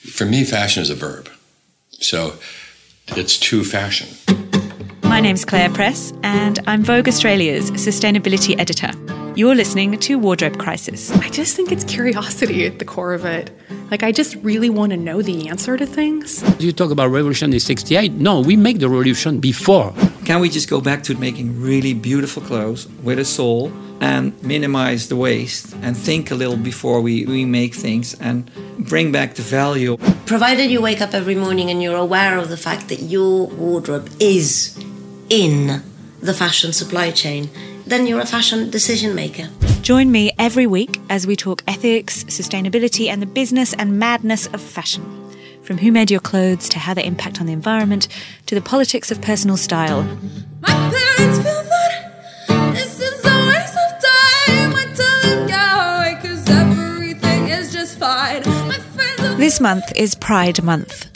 For me, fashion is a verb. So it's to fashion. My name's Claire Press, and I'm Vogue Australia's sustainability editor. You're listening to Wardrobe Crisis. I just think it's curiosity at the core of it. Like, I just really want to know the answer to things. You talk about revolution in 68. No, we make the revolution before. Can we just go back to making really beautiful clothes with a soul and minimize the waste and think a little before we, we make things and bring back the value? Provided you wake up every morning and you're aware of the fact that your wardrobe is in the fashion supply chain, then you're a fashion decision maker. Join me every week as we talk ethics, sustainability, and the business and madness of fashion. From who made your clothes to how they impact on the environment to the politics of personal style. This month is Pride Month.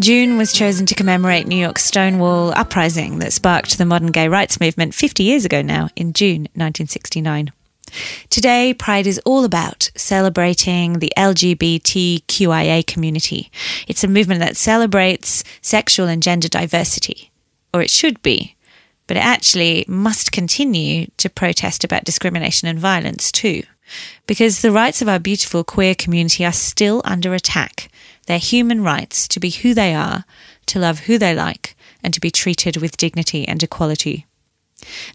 June was chosen to commemorate New York's Stonewall uprising that sparked the modern gay rights movement 50 years ago now, in June 1969. Today, Pride is all about celebrating the LGBTQIA community. It's a movement that celebrates sexual and gender diversity, or it should be, but it actually must continue to protest about discrimination and violence too. Because the rights of our beautiful queer community are still under attack. Their human rights to be who they are, to love who they like, and to be treated with dignity and equality.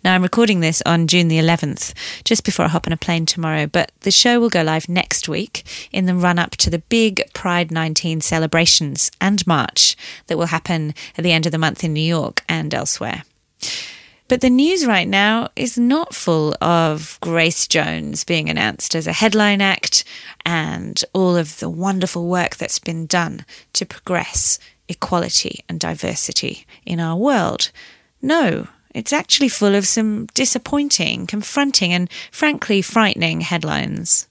Now, I'm recording this on June the 11th, just before I hop on a plane tomorrow, but the show will go live next week in the run up to the big Pride 19 celebrations and march that will happen at the end of the month in New York and elsewhere. But the news right now is not full of Grace Jones being announced as a headline act and all of the wonderful work that's been done to progress equality and diversity in our world. No, it's actually full of some disappointing, confronting, and frankly frightening headlines.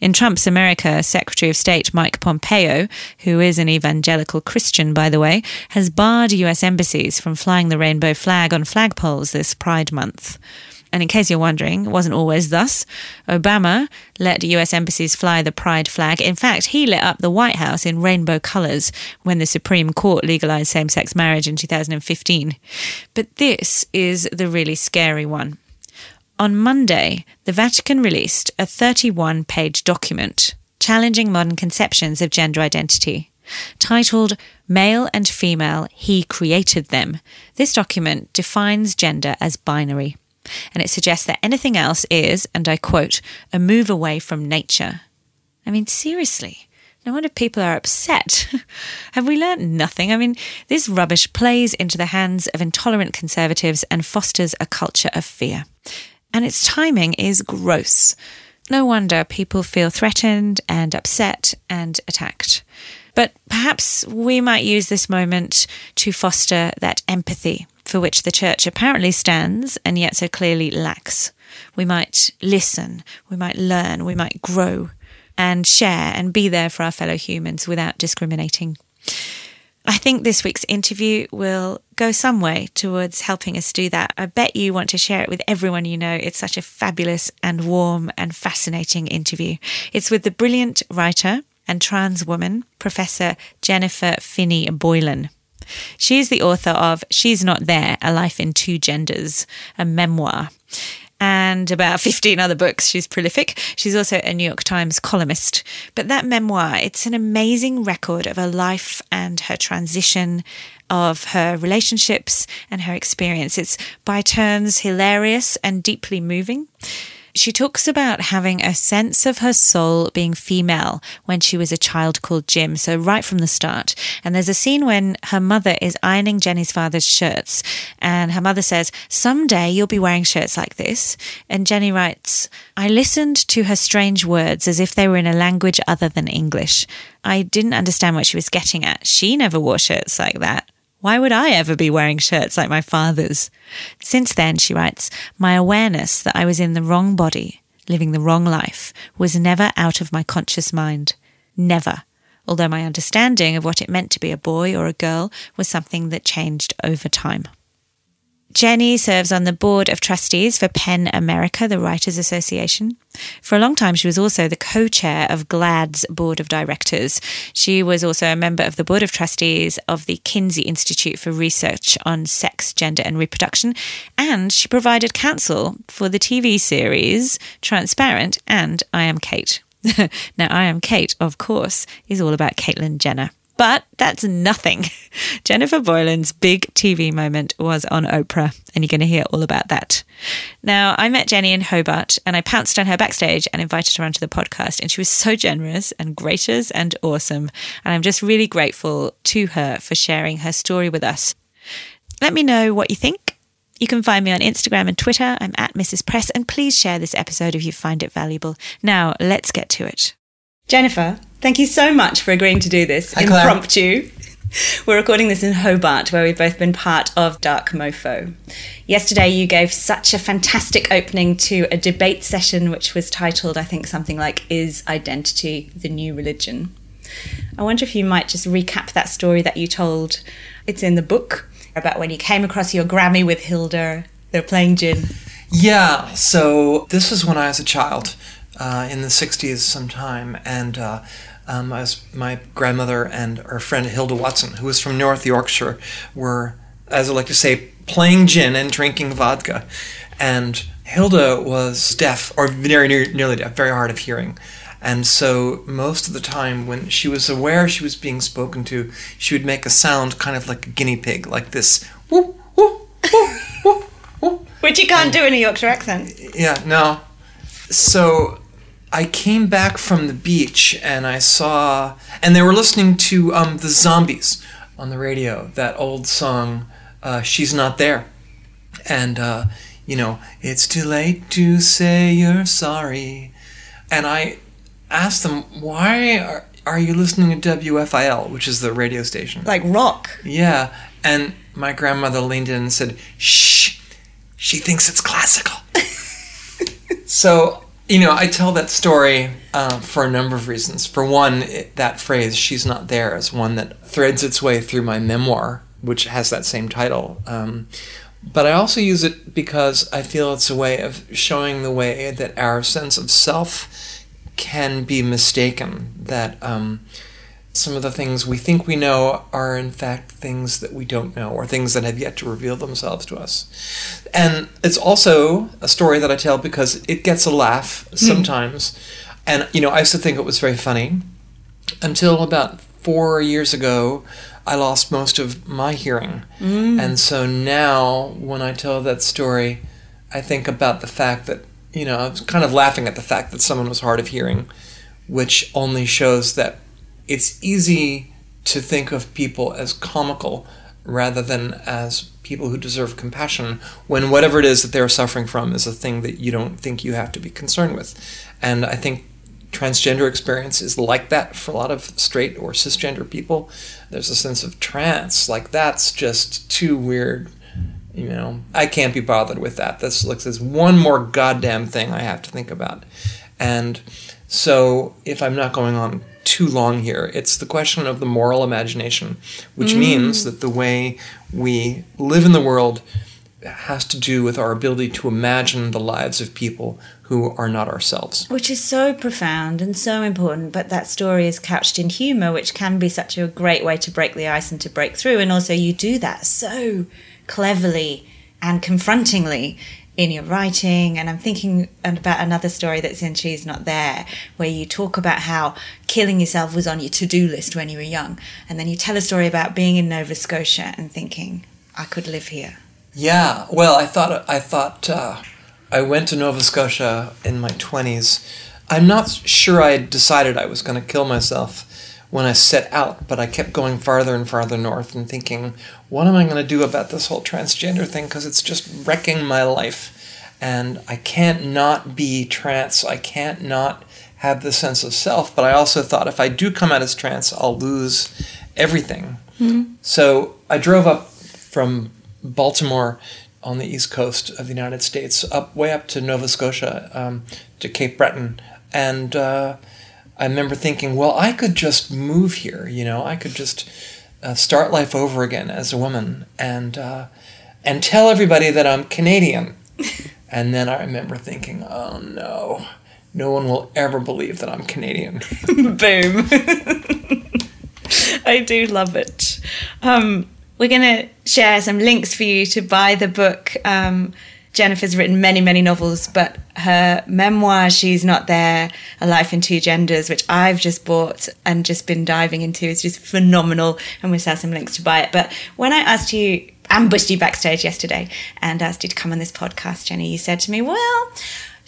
In Trump's America, Secretary of State Mike Pompeo, who is an evangelical Christian, by the way, has barred US embassies from flying the rainbow flag on flagpoles this Pride Month. And in case you're wondering, it wasn't always thus. Obama let US embassies fly the pride flag. In fact, he lit up the White House in rainbow colours when the Supreme Court legalised same sex marriage in 2015. But this is the really scary one. On Monday, the Vatican released a 31 page document challenging modern conceptions of gender identity. Titled Male and Female, He Created Them, this document defines gender as binary, and it suggests that anything else is, and I quote, a move away from nature. I mean, seriously. No wonder people are upset. Have we learnt nothing? I mean, this rubbish plays into the hands of intolerant conservatives and fosters a culture of fear and its timing is gross. No wonder people feel threatened and upset and attacked. But perhaps we might use this moment to foster that empathy for which the church apparently stands and yet so clearly lacks. We might listen, we might learn, we might grow and share and be there for our fellow humans without discriminating. I think this week's interview will go some way towards helping us do that. I bet you want to share it with everyone you know. It's such a fabulous and warm and fascinating interview. It's with the brilliant writer and trans woman, Professor Jennifer Finney Boylan. She is the author of She's Not There A Life in Two Genders, a memoir and about 15 other books. She's prolific. She's also a New York Times columnist. But that memoir, it's an amazing record of her life and her transition, of her relationships and her experience. It's by turns hilarious and deeply moving. She talks about having a sense of her soul being female when she was a child called Jim, so right from the start. And there's a scene when her mother is ironing Jenny's father's shirts, and her mother says, Someday you'll be wearing shirts like this. And Jenny writes, I listened to her strange words as if they were in a language other than English. I didn't understand what she was getting at. She never wore shirts like that. Why would I ever be wearing shirts like my father's? Since then, she writes, my awareness that I was in the wrong body, living the wrong life, was never out of my conscious mind. Never. Although my understanding of what it meant to be a boy or a girl was something that changed over time. Jenny serves on the board of trustees for PEN America, the Writers Association. For a long time, she was also the co chair of GLAAD's board of directors. She was also a member of the board of trustees of the Kinsey Institute for Research on Sex, Gender and Reproduction, and she provided counsel for the TV series Transparent and I Am Cait. now, I Am Cait, of course, is all about Caitlyn Jenner. But that's nothing. Jennifer Boylan's big TV moment was on Oprah, and you're going to hear all about that. Now, I met Jenny in Hobart, and I pounced on her backstage and invited her onto the podcast, and she was so generous and gracious and awesome. And I'm just really grateful to her for sharing her story with us. Let me know what you think. You can find me on Instagram and Twitter. I'm at Mrs. Press, and please share this episode if you find it valuable. Now, let's get to it. Jennifer, thank you so much for agreeing to do this Hi, impromptu. We're recording this in Hobart, where we've both been part of Dark Mofo. Yesterday, you gave such a fantastic opening to a debate session, which was titled, I think, something like Is Identity the New Religion? I wonder if you might just recap that story that you told. It's in the book about when you came across your Grammy with Hilda. They're playing gin. Yeah, so this was when I was a child uh, in the 60s sometime, and uh, um, I was, my grandmother and her friend Hilda Watson, who was from North Yorkshire, were, as I like to say, playing gin and drinking vodka. And Hilda was deaf, or very near, nearly deaf, very hard of hearing. And so most of the time, when she was aware she was being spoken to, she would make a sound kind of like a guinea pig, like this. Whoop, whoop, whoop, whoop, whoop. Which you can't do in a Yorkshire accent. Yeah, no. So I came back from the beach and I saw, and they were listening to um, the Zombies on the radio, that old song, uh, She's Not There. And, uh, you know, it's too late to say you're sorry. And I asked them, why are, are you listening to WFIL, which is the radio station? Like rock. Yeah. And my grandmother leaned in and said, shh, she thinks it's classical. so, you know, I tell that story uh, for a number of reasons. For one, it, that phrase, she's not there, is one that threads its way through my memoir, which has that same title. Um, but I also use it because I feel it's a way of showing the way that our sense of self can be mistaken. That um, some of the things we think we know are in fact things that we don't know or things that have yet to reveal themselves to us. And it's also a story that I tell because it gets a laugh hmm. sometimes. And, you know, I used to think it was very funny until about four years ago. I lost most of my hearing. Hmm. And so now when I tell that story, I think about the fact that, you know, I was kind of laughing at the fact that someone was hard of hearing, which only shows that it's easy to think of people as comical rather than as people who deserve compassion when whatever it is that they're suffering from is a thing that you don't think you have to be concerned with. And I think transgender experience is like that for a lot of straight or cisgender people. There's a sense of trance, like that's just too weird. You know, I can't be bothered with that. That's like this one more goddamn thing I have to think about. And so, if I'm not going on too long here, it's the question of the moral imagination, which means that the way we live in the world has to do with our ability to imagine the lives of people who are not ourselves. Which is so profound and so important, but that story is couched in humour, which can be such a great way to break the ice and to break through. And also, you do that so cleverly and confrontingly in your writing. And I'm thinking about another story that's in She's Not There, where you talk about how killing yourself was on your to do list when you were young. And then you tell a story about being in Nova Scotia and thinking, I could live here. Yeah, well, I thought I thought uh, I went to Nova Scotia in my twenties. I'm not sure I decided I was going to kill myself when I set out, but I kept going farther and farther north and thinking, what am I going to do about this whole transgender thing? Because it's just wrecking my life, and I can't not be trans. I can't not have the sense of self. But I also thought if I do come out as trans, I'll lose everything. So I drove up from Baltimore on the east coast of the United States, up way up to Nova Scotia, um, to Cape Breton, and uh, I remember thinking, well, I could just move here. You know, I could just uh, start life over again as a woman, and uh, and tell everybody that I'm Canadian. and then I remember thinking, oh no, no one will ever believe that I'm Canadian. Boom. I do love it. Um, we're going to share some links for you to buy the book. Um, Jennifer's written many, many novels, but her memoir, She's Not There A Life in Two Genders, which I've just bought and just been diving into, is just phenomenal. And we'll share some links to buy it. But when I asked you, ambushed you backstage yesterday and asked you to come on this podcast, Jenny, you said to me, Well,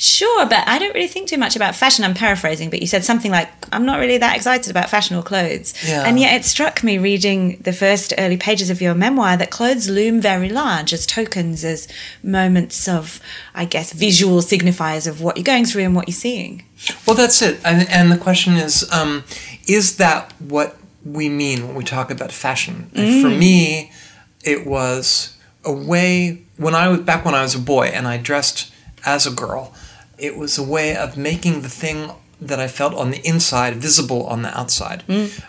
Sure, but I don't really think too much about fashion. I'm paraphrasing, but you said something like, I'm not really that excited about fashion or clothes. Yeah. And yet it struck me reading the first early pages of your memoir that clothes loom very large as tokens, as moments of, I guess, visual signifiers of what you're going through and what you're seeing. Well, that's it. And, and the question is um, is that what we mean when we talk about fashion? And For me, it was a way, when I was back when I was a boy and I dressed as a girl, it was a way of making the thing that I felt on the inside visible on the outside,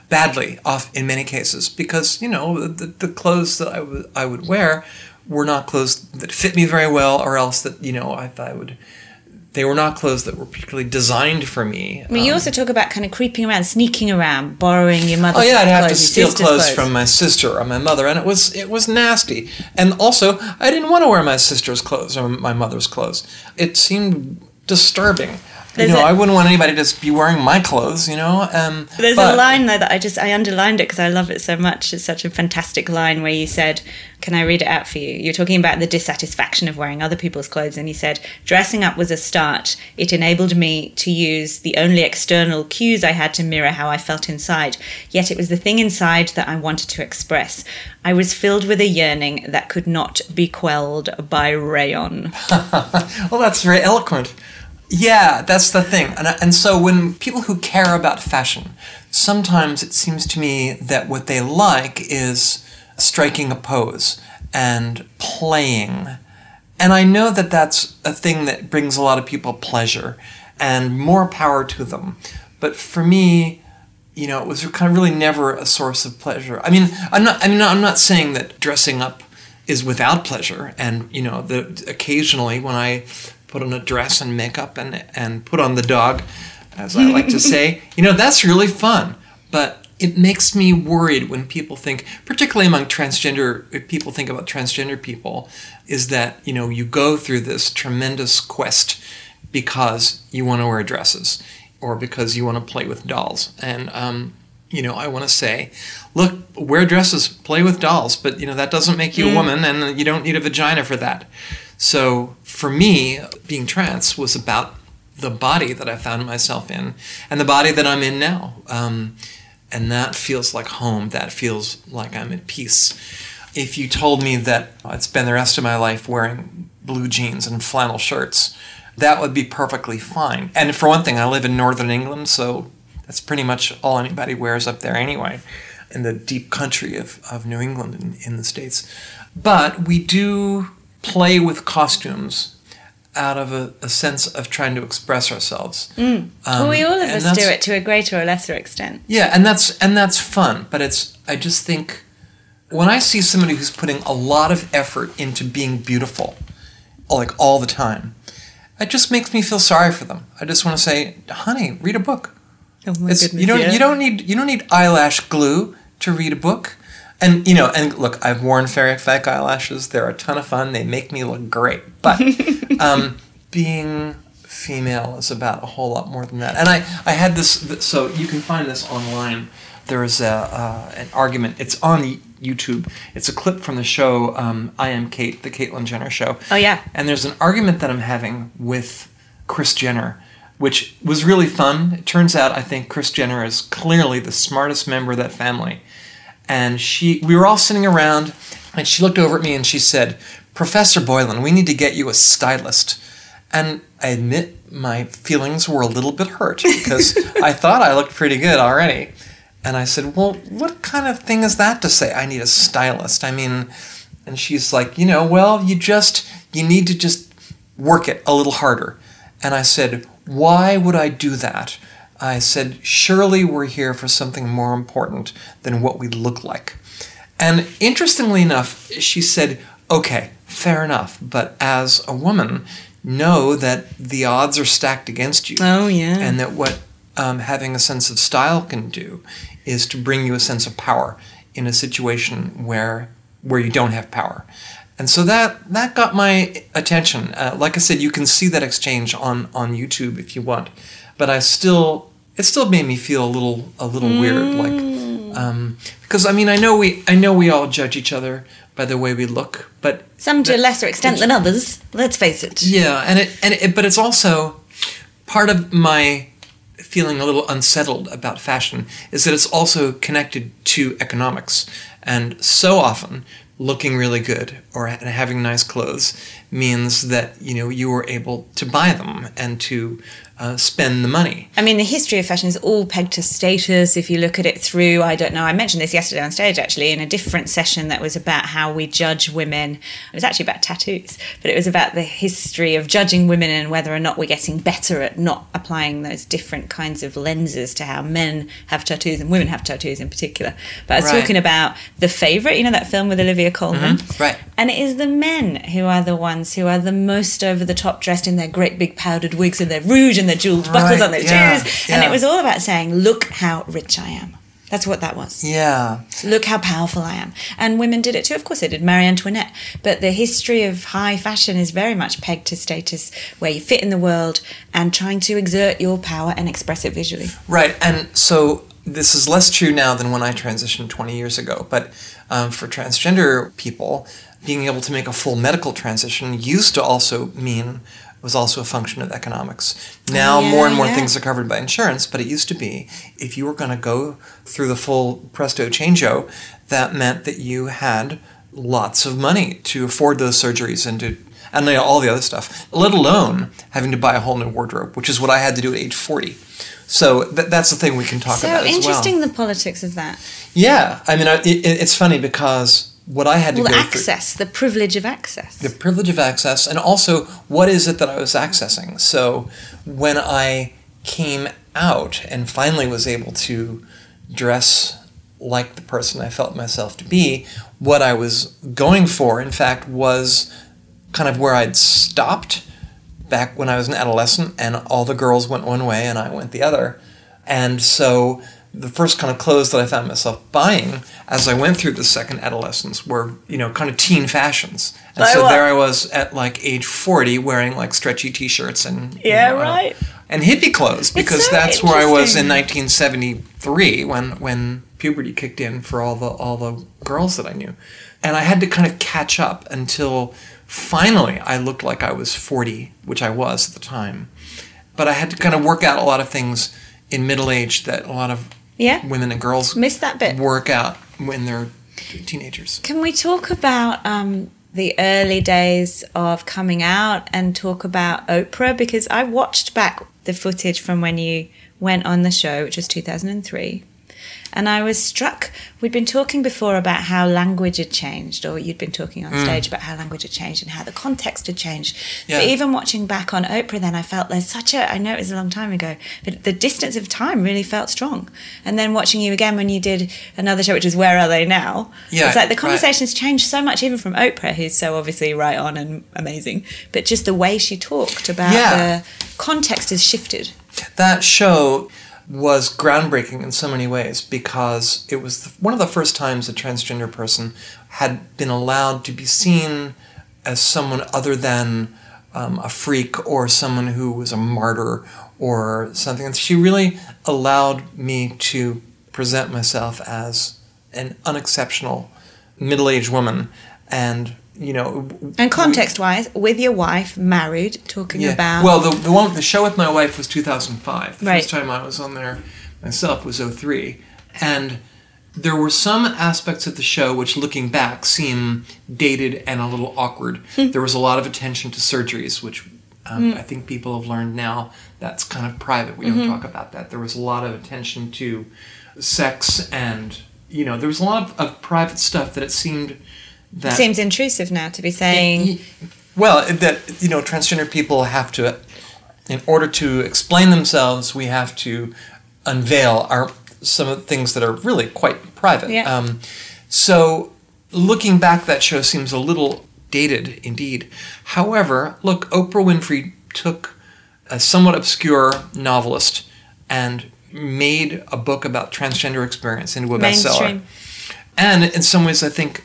badly off in many cases, because you know the, the clothes that I would wear were not clothes that fit me very well, or else that you know I thought I would. They were not clothes that were particularly designed for me. I mean, you Um, also talk about kind of creeping around, sneaking around, borrowing your mother's Oh yeah, I'd have to clothes, steal sister's clothes, from my sister or my mother, and it was it was nasty. And also, I didn't want to wear my sister's clothes or my mother's clothes. It seemed disturbing. There's you know, a- I wouldn't want anybody to just be wearing my clothes. You know, um, There's but- a line though that I just I underlined it because I love it so much. It's such a fantastic line where you said, "Can I read it out for you?" You're talking about the dissatisfaction of wearing other people's clothes, and you said, "Dressing up was a start. It enabled me to use the only external cues I had to mirror how I felt inside. Yet it was the thing inside that I wanted to express. I was filled with a yearning that could not be quelled by rayon." Well, that's very eloquent. Yeah, that's the thing. And, and so when people who care about fashion, sometimes it seems to me that what they like is striking a pose and playing. And I know that that's a thing that brings a lot of people pleasure and more power to them. But for me, you know, it was kind of really never a source of pleasure. I mean, I'm not. I mean, I'm not saying that dressing up is without pleasure. And you know, the occasionally when I put on a dress and makeup and and put on the dog, as I like to say, you know, that's really fun. But it makes me worried when people think, particularly among transgender if people think about transgender people, is that you know you go through this tremendous quest because you want to wear dresses or because you want to play with dolls. And, um, you know, I want to say, look, wear dresses, play with dolls, but, you know, that doesn't make you a woman and you don't need a vagina for that. So for me, being trans was about the body that I found myself in and the body that I'm in now. Um, and that feels like home. That feels like I'm at peace. If you told me that I'd spend the rest of my life wearing blue jeans and flannel shirts, that would be perfectly fine. And for one thing, I live in northern England, so that's pretty much all anybody wears up there anyway, in the deep country of, of New England in, in the States. But we do play with costumes out of a, a sense of trying to express ourselves. well, we all of Um, us do it to a greater or lesser extent. yeah, and that's and that's fun, but it's I just think when I see somebody who's putting a lot of effort into being beautiful, like all the time, it just makes me feel sorry for them. I just want to say, "Honey, read a book." Oh my It's, you don't you don't need you don't need eyelash glue to read a book. And you know, and look, I've worn fairy fake eyelashes. They're a ton of fun. They make me look great. But um, being female is about a whole lot more than that. And I, I had this. So you can find this online. There's a uh, an argument. It's on YouTube. It's a clip from the show um, I Am Cait, the Caitlyn Jenner show. Oh, yeah. And there's an argument that I'm having with Chris Jenner, which was really fun. It turns out I think Chris Jenner is clearly the smartest member of that family. And she, we were all sitting around, and she looked over at me and she said, "Professor Boylan, we need to get you a stylist." And I admit my feelings were a little bit hurt because I thought I looked pretty good already. And I said, Well, what kind of thing is that to say? I need a stylist. I mean, and she's like, You know, well, you just, you need to just work it a little harder. And I said, Why would I do that? I said, Surely we're here for something more important than what we look like. And interestingly enough, she said, okay, fair enough. But as a woman, know that the odds are stacked against you. Oh, yeah. And that what um, having a sense of style can do is to bring you a sense of power in a situation where where you don't have power. And so that that got my attention. Uh, like I said, you can see that exchange on on YouTube if you want. But I still it still made me feel a little a little weird like um, because I mean I know we I know we all judge each other by the way we look, but Some to a lesser extent than others, let's face it. yeah, and it and it, but it's also part of my feeling a little unsettled about fashion is that it's also connected to economics, and so often looking really good or having nice clothes means that you know you were able to buy them and to uh, spend the money. I mean, the history of fashion is all pegged to status. If you look at it through, I don't know, I mentioned this yesterday on stage actually in a different session that was about how we judge women. It was actually about tattoos, but it was about the history of judging women and whether or not we're getting better at not applying those different kinds of lenses to how men have tattoos and women have tattoos in particular. But I was Right. talking about The Favourite, you know, that film with Olivia Colman. Right. And it is the men who are the ones who are the most over the top, dressed in their great big powdered wigs and their rouge and their jeweled buckles on their yeah, shoes. And it was all about saying, look how rich I am. That's what that was. Yeah, Look how powerful I am. And women did it too. Of course they did. Marie Antoinette. But the history of high fashion is very much pegged to status, where you fit in the world and trying to exert your power and express it visually. Right, and so this is less true now than when I transitioned 20 years ago. But um, for transgender people, being able to make a full medical transition used to also mean was also a function of economics. Now yeah, more and more yeah. things are covered by insurance, but it used to be if you were going to go through the full presto changeo, that meant that you had lots of money to afford those surgeries and to and you know, all the other stuff, let alone having to buy a whole new wardrobe, which is what I had to do at age 40. So th- that's the thing we can talk So about as interesting well. the politics of that. Yeah, I mean, I, it, it's funny because what I had to Well, go access, the privilege of access. the privilege of access, and also what is it that I was accessing. So when I came out and finally was able to dress like the person I felt myself to be, what I was going for, in fact, was kind of where I'd stopped back when I was an adolescent, and all the girls went one way and I went the other. And so the first kind of clothes that I found myself buying as I went through the second adolescence were, you know, kind of teen fashions. And so there I was at like age 40 wearing like stretchy t shirts and. you Yeah, know, uh, right. and hippie clothes because so that's where I was in 1973 when when puberty kicked in for all the all the girls that I knew, and I had to kind of catch up until finally I looked like I was 40, which I was at the time, but I had to kind of work out a lot of things in middle age that a lot of Yeah. women and girls Missed that bit. work out when they're teenagers. Can we talk about um, the early days of coming out and talk about Oprah? Because I watched back the footage from when you went on the show, which was 2003. And I was struck. We'd been talking before about how language had changed, or you'd been talking on mm. stage about how language had changed and how the context had changed. Yeah. But even watching back on Oprah, then I felt there's such a, I know it was a long time ago, but the distance of time really felt strong. And then watching you again when you did another show, which is Where Are They Now? Yeah, It's like the right. conversation's changed so much, even from Oprah, who's so obviously right on and amazing, but just the way she talked about Yeah. the context has shifted. that show was groundbreaking in so many ways because it was the, one of the first times a transgender person had been allowed to be seen as someone other than um, a freak or someone who was a martyr or something. And she really allowed me to present myself as an unexceptional middle-aged woman and you know And context wise, with your wife, married, talking about. well, the, the one the show with my wife was 2005. The Right. first time I was on there myself was 03. And there were some aspects of the show which, looking back, seem dated and a little awkward. Hmm. there was a lot of attention to surgeries, which um, I think people have learned now that's kind of private. We Mm-hmm. don't talk about that. There was a lot of attention to sex and, you know, there was a lot of, of private stuff that it seemed that. seems intrusive now to be saying. Well, that you know, transgender people have to, in order to explain themselves, we have to unveil our some of the things that are really quite private. Yeah. Um, so, looking back, that show seems a little dated indeed. However, look, Oprah Winfrey took a somewhat obscure novelist and made a book about transgender experience into a bestseller. Mainstream. And in some ways, I think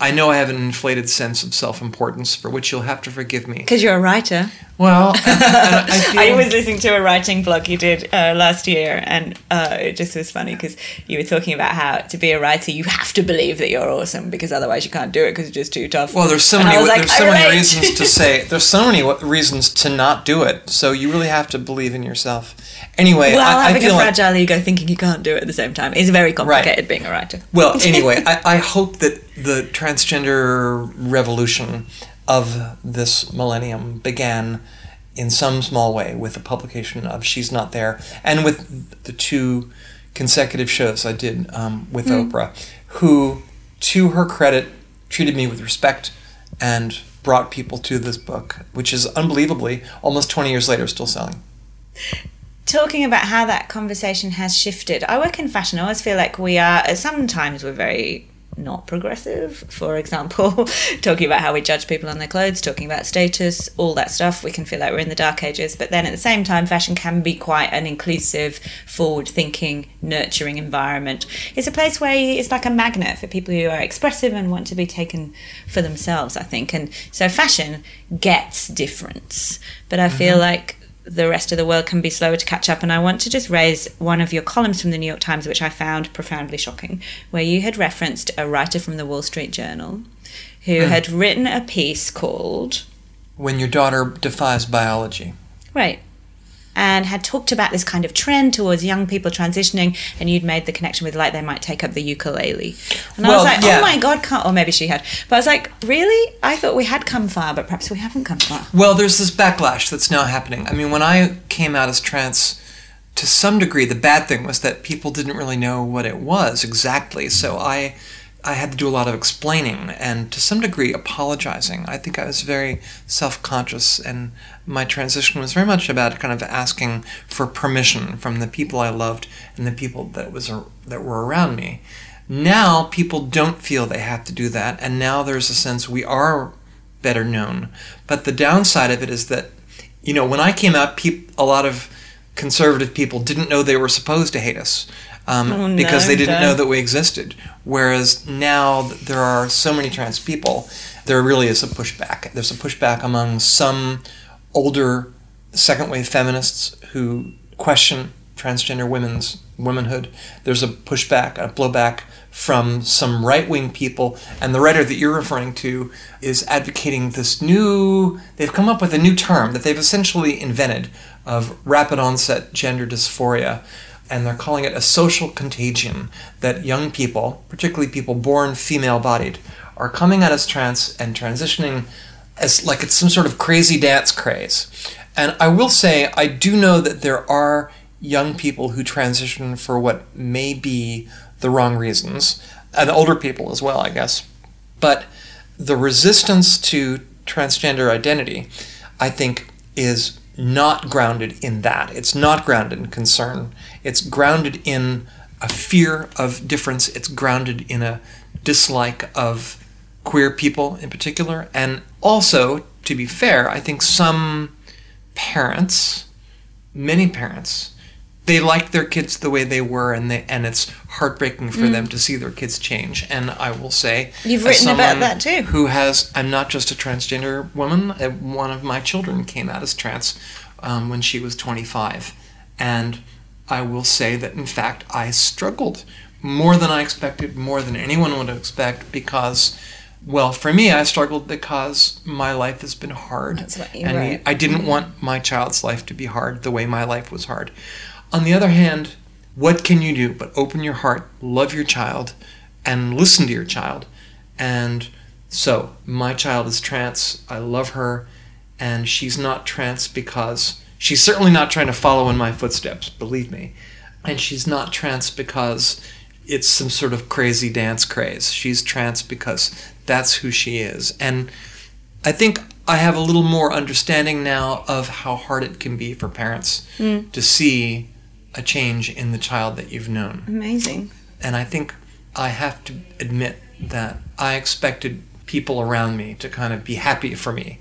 I know I have an inflated sense of self-importance for which you'll have to forgive me. Because you're a writer. Well, and, and I feel I was listening to a writing blog you did uh, last year, and uh, it just was funny because you were talking about how to be a writer, you have to believe that you're awesome because otherwise you can't do it because it's just too tough. Well, there's so And many was like, there's so many reasons to say there's so many wa- reasons to not do it. So you really have to believe in yourself. Anyway, Well, I, having feel a like fragile ego, thinking you can't do it at the same time, is very complicated. Being a writer. well, anyway, I, I hope that the transgender revolution of this millennium began in some small way with the publication of She's Not There and with the two consecutive shows I did um, with Oprah, who, to her credit, treated me with respect and brought people to this book, which is unbelievably almost 20 years later still selling. Talking about how that conversation has shifted. I work in fashion. I always feel like we are. Sometimes we're very not progressive. For example, talking about how we judge people on their clothes, talking about status, all that stuff. We can feel like we're in the dark ages. But then at the same time, fashion can be quite an inclusive, forward-thinking, nurturing environment. It's a place where it's like a magnet for people who are expressive and want to be taken for themselves. I think, and so fashion gets difference. But I feel mm-hmm. like the rest of the world can be slower to catch up. And I want to just raise one of your columns from the New York Times, which I found profoundly shocking, where you had referenced a writer from the Wall Street Journal who hmm. had written a piece called, When your daughter defies biology. right, and had talked about this kind of trend towards young people transitioning, and you'd made the connection with like they might take up the ukulele. And I was like, oh yeah. oh my God, can't, or maybe she had. But I was like, really? I thought we had come far, but perhaps we haven't come far. Well, there's this backlash that's now happening. I mean, when I came out as trans, to some degree, the bad thing was that people didn't really know what it was exactly. So I, I had to do a lot of explaining and, to some degree, apologizing. I think I was very self-conscious, and my transition was very much about kind of asking for permission from the people I loved and the people that was that were around me. Now people don't feel they have to do that, and now there's a sense we are better known. But the downside of it is that, you know, when I came out, a lot of conservative people didn't know they were supposed to hate us um, Oh, no, because they didn't know that we existed. Whereas now that there are so many trans people, there really is a pushback. There's a pushback among some older second wave feminists who question transgender women's womanhood. There's a pushback, a blowback from some right wing people. And the writer that you're referring to is advocating this new, they've come up with a new term that they've essentially invented of rapid onset gender dysphoria. And they're calling it a social contagion that young people, particularly people born female bodied, are coming out as trans and transitioning as like it's some sort of crazy dance craze. And I will say, I do know that there are young people who transition for what may be the wrong reasons, and older people as well, I guess. But the resistance to transgender identity, I think, is not grounded in that. It's not grounded in concern. It's grounded in a fear of difference. It's grounded in a dislike of queer people in particular. And also, to be fair, I think some parents, many parents, they like their kids the way they were, and they and it's heartbreaking for them to see their kids change. And I will say, Mm. You've written about that too. Who has? I'm not just a transgender woman. Uh, One of my children came out as trans um, when she was 25, and I will say that in fact I struggled more than I expected, more than anyone would expect, because. Well, for me, I struggled because my life has been hard, That's what you and. I didn't want my child's life to be hard the way my life was hard. On the other hand, what can you do but open your heart, love your child, and listen to your child? And so, my child is trans. I love her, and she's not trans because she's certainly not trying to follow in my footsteps, believe me. And she's not trans because it's some sort of crazy dance craze. She's trans because that's who she is. And I think I have a little more understanding now of how hard it can be for parents hmm. to see a change in the child that you've known. Amazing. And I think I have to admit that I expected people around me to kind of be happy for me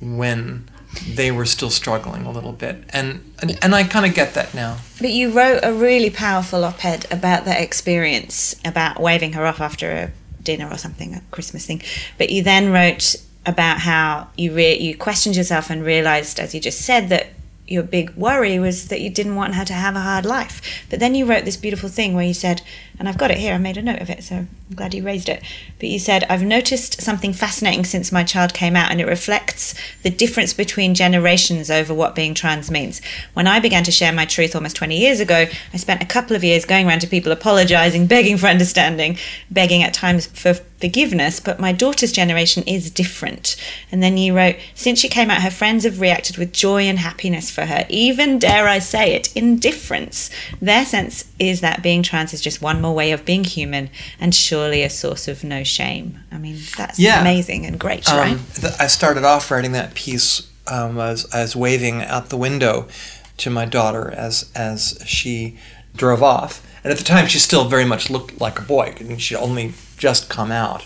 when they were still struggling a little bit. And and, and I kind of get that now. But you wrote a really powerful op ed about that experience, about waving her off after a dinner or something, a Christmas thing. But you then wrote about how you re- you questioned yourself and realized, as you just said, that your big worry was that you didn't want her to have a hard life. But then you wrote this beautiful thing where you said, and I've got it here, I made a note of it, so I'm glad you raised it. But you said, I've noticed something fascinating since my child came out, and it reflects the difference between generations over what being trans means. When I began to share my truth almost 20 years ago, I spent a couple of years going around to people apologizing, begging for understanding, begging at times for forgiveness, but my daughter's generation is different. And then you wrote, since she came out, her friends have reacted with joy and happiness for her, even, dare I say it, indifference. Their sense is that being trans is just one more way of being human and surely a source of no shame. I mean, that's Yeah. amazing and great, right? Um, th- I started off writing that piece um, as, as waving out the window to my daughter as as she drove off. And at the time, she still very much looked like a boy. Mean, she'd only just come out.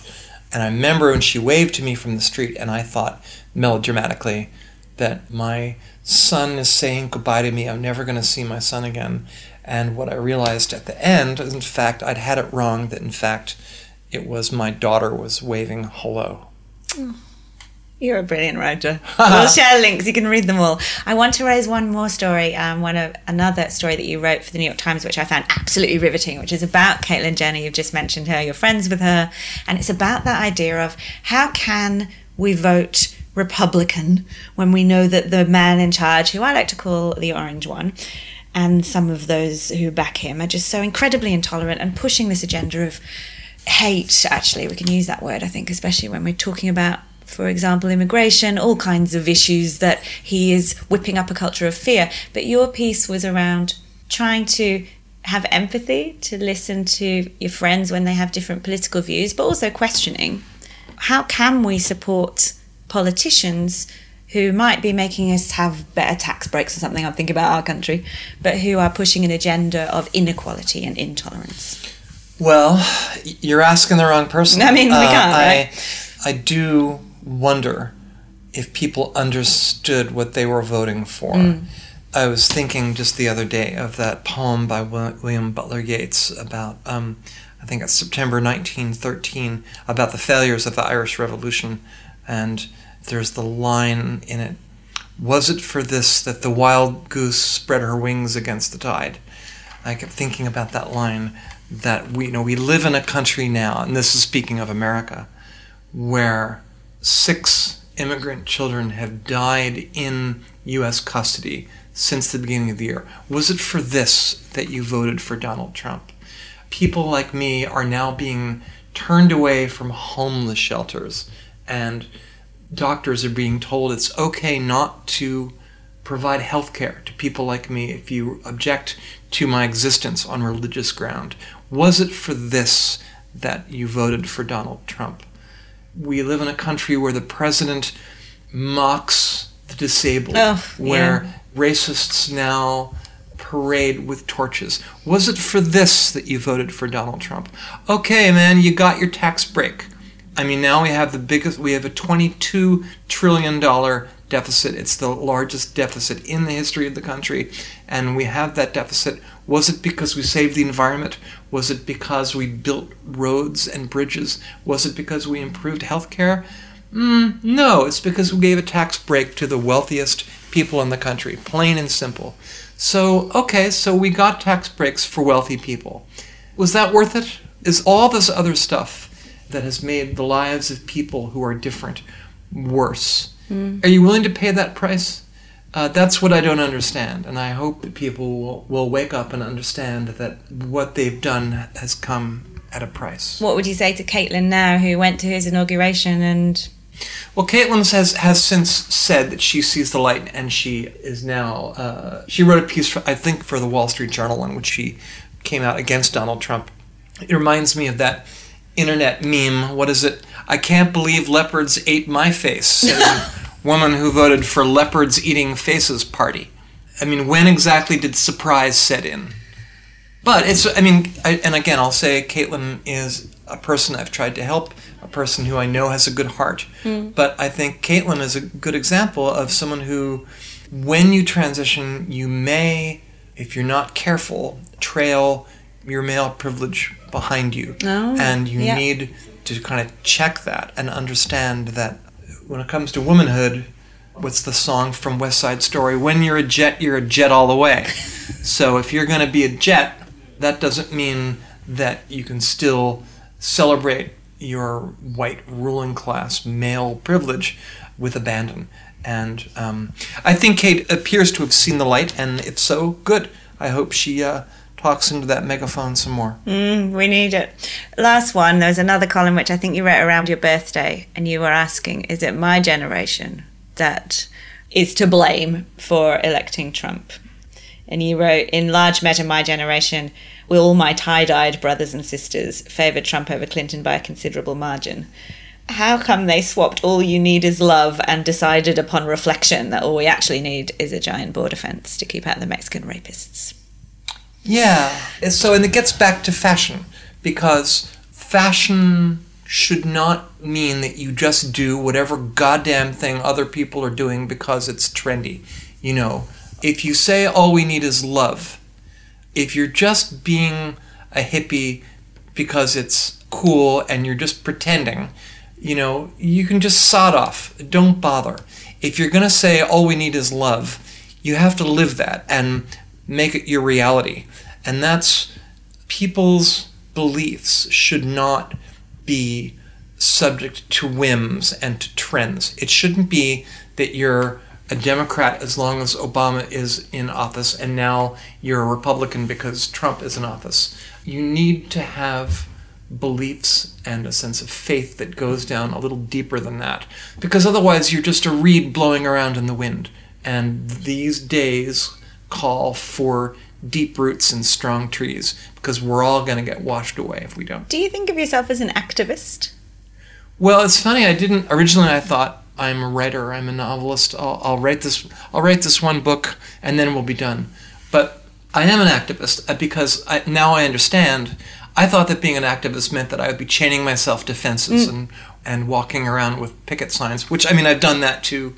And I remember when she waved to me from the street, and I thought melodramatically that my son is saying goodbye to me. I'm never going to see my son again. And what I realized at the end is, in fact, I'd had it wrong. That in fact, it was my daughter was waving hello. You're a brilliant writer. we'll share links. You can read them all. I want to raise one more story. Um, one of another story that you wrote for the New York Times, which I found absolutely riveting, which is about Caitlyn Jenner. You've just mentioned her. You're friends with her, and it's about that idea of how can we vote Republican when we know that the man in charge, who I like to call the orange one, and some of those who back him are just so incredibly intolerant and pushing this agenda of hate actually we can use that word i think especially when we're talking about for example immigration all kinds of issues that he is whipping up a culture of fear. But your piece was around trying to have empathy to listen to your friends when they have different political views but also questioning how can we support politicians who might be making us have better tax breaks or something i'm thinking about our country but who are pushing an agenda of inequality and intolerance Well, you're asking the wrong person. I mean, we Uh, can't, I, right? I do wonder if people understood what they were voting for. Mm. I was thinking just the other day of that poem by William Butler Yeats about, um, I think it's September 1913, about the failures of the Irish Revolution. And there's the line in it Was it for this that the wild goose spread her wings against the tide? I kept thinking about that line that we you know we live in a country now, and this is speaking of America, where six immigrant children have died in U.S. custody since the beginning of the year. Was it for this that you voted for Donald Trump? People like me are now being turned away from homeless shelters, and doctors are being told it's okay not to provide health care to people like me if you object to my existence on religious ground. Was it for this that you voted for Donald Trump? We live in a country where the president mocks the disabled, Oh, where racists now parade with torches. Was it for this that you voted for Donald Trump? Okay, man, you got your tax break. I mean, now we have the biggest, we have a $22 trillion deficit. It's the largest deficit in the history of the country. And we have that deficit. Was it because we saved the environment? Was it because we built roads and bridges? Was it because we improved healthcare? Mm, no, it's because we gave a tax break to the wealthiest people in the country, plain and simple. So, okay, so we got tax breaks for wealthy people. Was that worth it? Is all this other stuff that has made the lives of people who are different worse? Are you willing to pay that price? Uh, that's what I don't understand, and I hope that people will, will wake up and understand that what they've done has come at a price. What would you say to Caitlyn now, who went to his inauguration and Well, Caitlyn has has since said that she sees the light, and she is now. Uh, she wrote a piece, for, I think, for the Wall Street Journal, in which she came out against Donald Trump. It reminds me of that internet meme. What is it? I can't believe leopards ate my face. Woman who voted for leopards eating faces party. I mean, when exactly did surprise set in? But it's, I mean, I, and again, I'll say Caitlyn is a person I've tried to help, a person who I know has a good heart. Hmm. But I think Caitlyn is a good example of someone who, when you transition, you may, if you're not careful, trail your male privilege behind you. Oh, and you yeah. need to kind of check that and understand that when it comes to womanhood, what's the song from West Side Story? When you're a jet, you're a jet all the way. so if you're going to be a jet, that doesn't mean that you can still celebrate your white ruling class male privilege with abandon. And um, I think Kate appears to have seen the light, and if so, good. I hope she uh, talks into that megaphone some more. Mm, we need it. Last one, there was another column which I think you wrote around your birthday, and you were asking, is it my generation that is to blame for electing Trump? And you wrote, in large measure, my generation, with all my tie dyed brothers and sisters, favoured Trump over Clinton by a considerable margin. How come they swapped all you need is love and decided upon reflection that all we actually need is a giant border fence to keep out the Mexican rapists? Yeah. So, and it gets back to fashion because fashion should not mean that you just do whatever goddamn thing other people are doing because it's trendy. You know, if you say all we need is love, if you're just being a hippie because it's cool and you're just pretending, you know, you can just sod off. Don't bother. If you're going to say all we need is love, you have to live that and make it your reality. And that's people's beliefs should not be subject to whims and to trends. It shouldn't be that you're a Democrat as long as Obama is in office and now you're a Republican because Trump is in office. You need to have beliefs and a sense of faith that goes down a little deeper than that because otherwise you're just a reed blowing around in the wind. And these days call for deep roots and strong trees because we're all going to get washed away if we don't. Do you think of yourself as an activist? Well, it's funny. I didn't originally. I thought I'm a writer. I'm a novelist. I'll, I'll write this. I'll write this one book, and then we'll be done. But I am an activist uh, because I, now I understand. I thought that being an activist meant that I would be chaining myself to fences and and walking around with picket signs. Which I mean, I've done that too.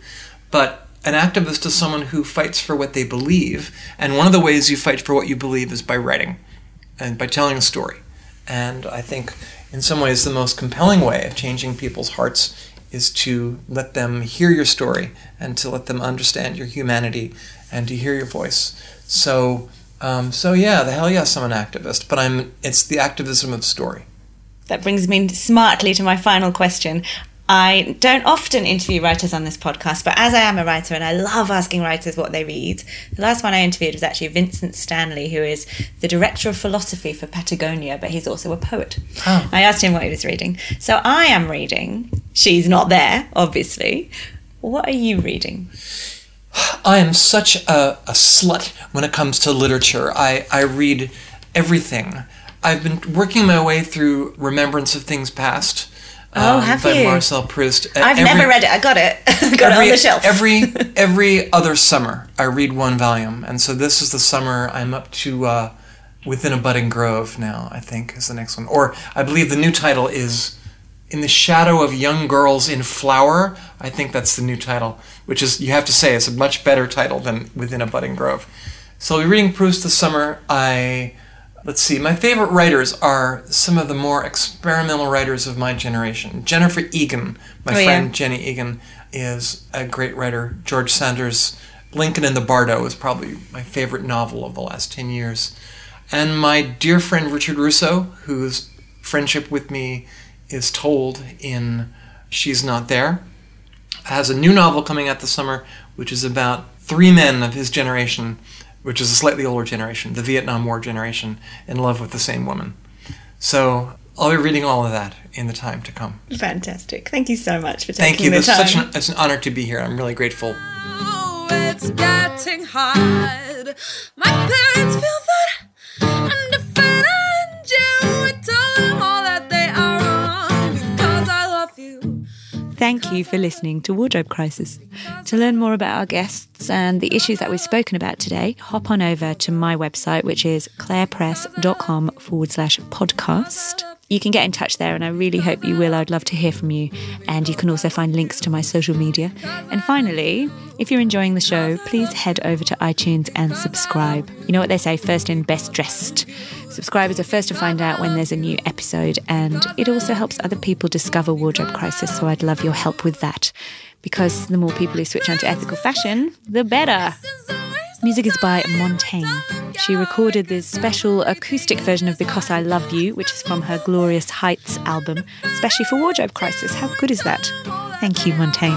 But an activist is someone who fights for what they believe, and one of the ways you fight for what you believe is by writing and by telling a story. And I think, in some ways, the most compelling way of changing people's hearts is to let them hear your story and to let them understand your humanity and to hear your voice. So, um, so yeah, the hell yes, I'm an activist, but I'm. It's the activism of story. That brings me smartly to my final question. I don't often interview writers on this podcast, but as I am a writer and I love asking writers what they read, the last one I interviewed was actually Vincent Stanley, who is the director of philosophy for Patagonia, but he's also a poet. Oh. I asked him what he was reading. So I am reading She's Not There, obviously. What are you reading? I am such a, a slut when it comes to literature. I, I read everything. I've been working my way through Remembrance of Things Past. Oh, have by you? Marcel Proust. Uh, I've every- never read it. I got it. got every, it on the shelf. every every other summer, I read one volume, and so this is the summer I'm up to. Uh, Within a budding grove now, I think is the next one, or I believe the new title is "In the Shadow of Young Girls in Flower." I think that's the new title, which is you have to say is a much better title than "Within a Budding Grove." So I'll be reading Proust this summer. I let's see, my favorite writers are some of the more experimental writers of my generation. Jennifer Egan, my Oh, yeah. friend Jenny Egan, is a great writer. George Saunders' Lincoln in the Bardo is probably my favorite novel of the last 10 years. And my dear friend Richard Russo, whose friendship with me is told in She's Not There, has a new novel coming out this summer, which is about three men of his generation, which is a slightly older generation, the Vietnam War generation, in love with the same woman. So I'll be reading all of that in the time to come. Fantastic. Thank you so much for taking Thank you. the It's time. such an, it's an honor to be here. I'm really grateful. Oh, it's getting hard. My parents feel that Thank you for listening to Wardrobe Crisis. To learn more about our guests and the issues that we've spoken about today, hop on over to my website, which is clarepress.com forward slash podcast. You can get in touch there, and I really hope you will. I'd love to hear from you. And you can also find links to my social media. And finally, if you're enjoying the show, please head over to iTunes and subscribe. You know what they say first in, best dressed. Subscribers are first to find out when there's a new episode, and it also helps other people discover Wardrobe Crisis. So I'd love your help with that. Because the more people who switch on to ethical fashion, the better. Music is by Montaigne. She recorded this special acoustic version of Because I Love You, which is from her Glorious Heights album, especially for Wardrobe Crisis. How good is that? Thank you, Montaigne.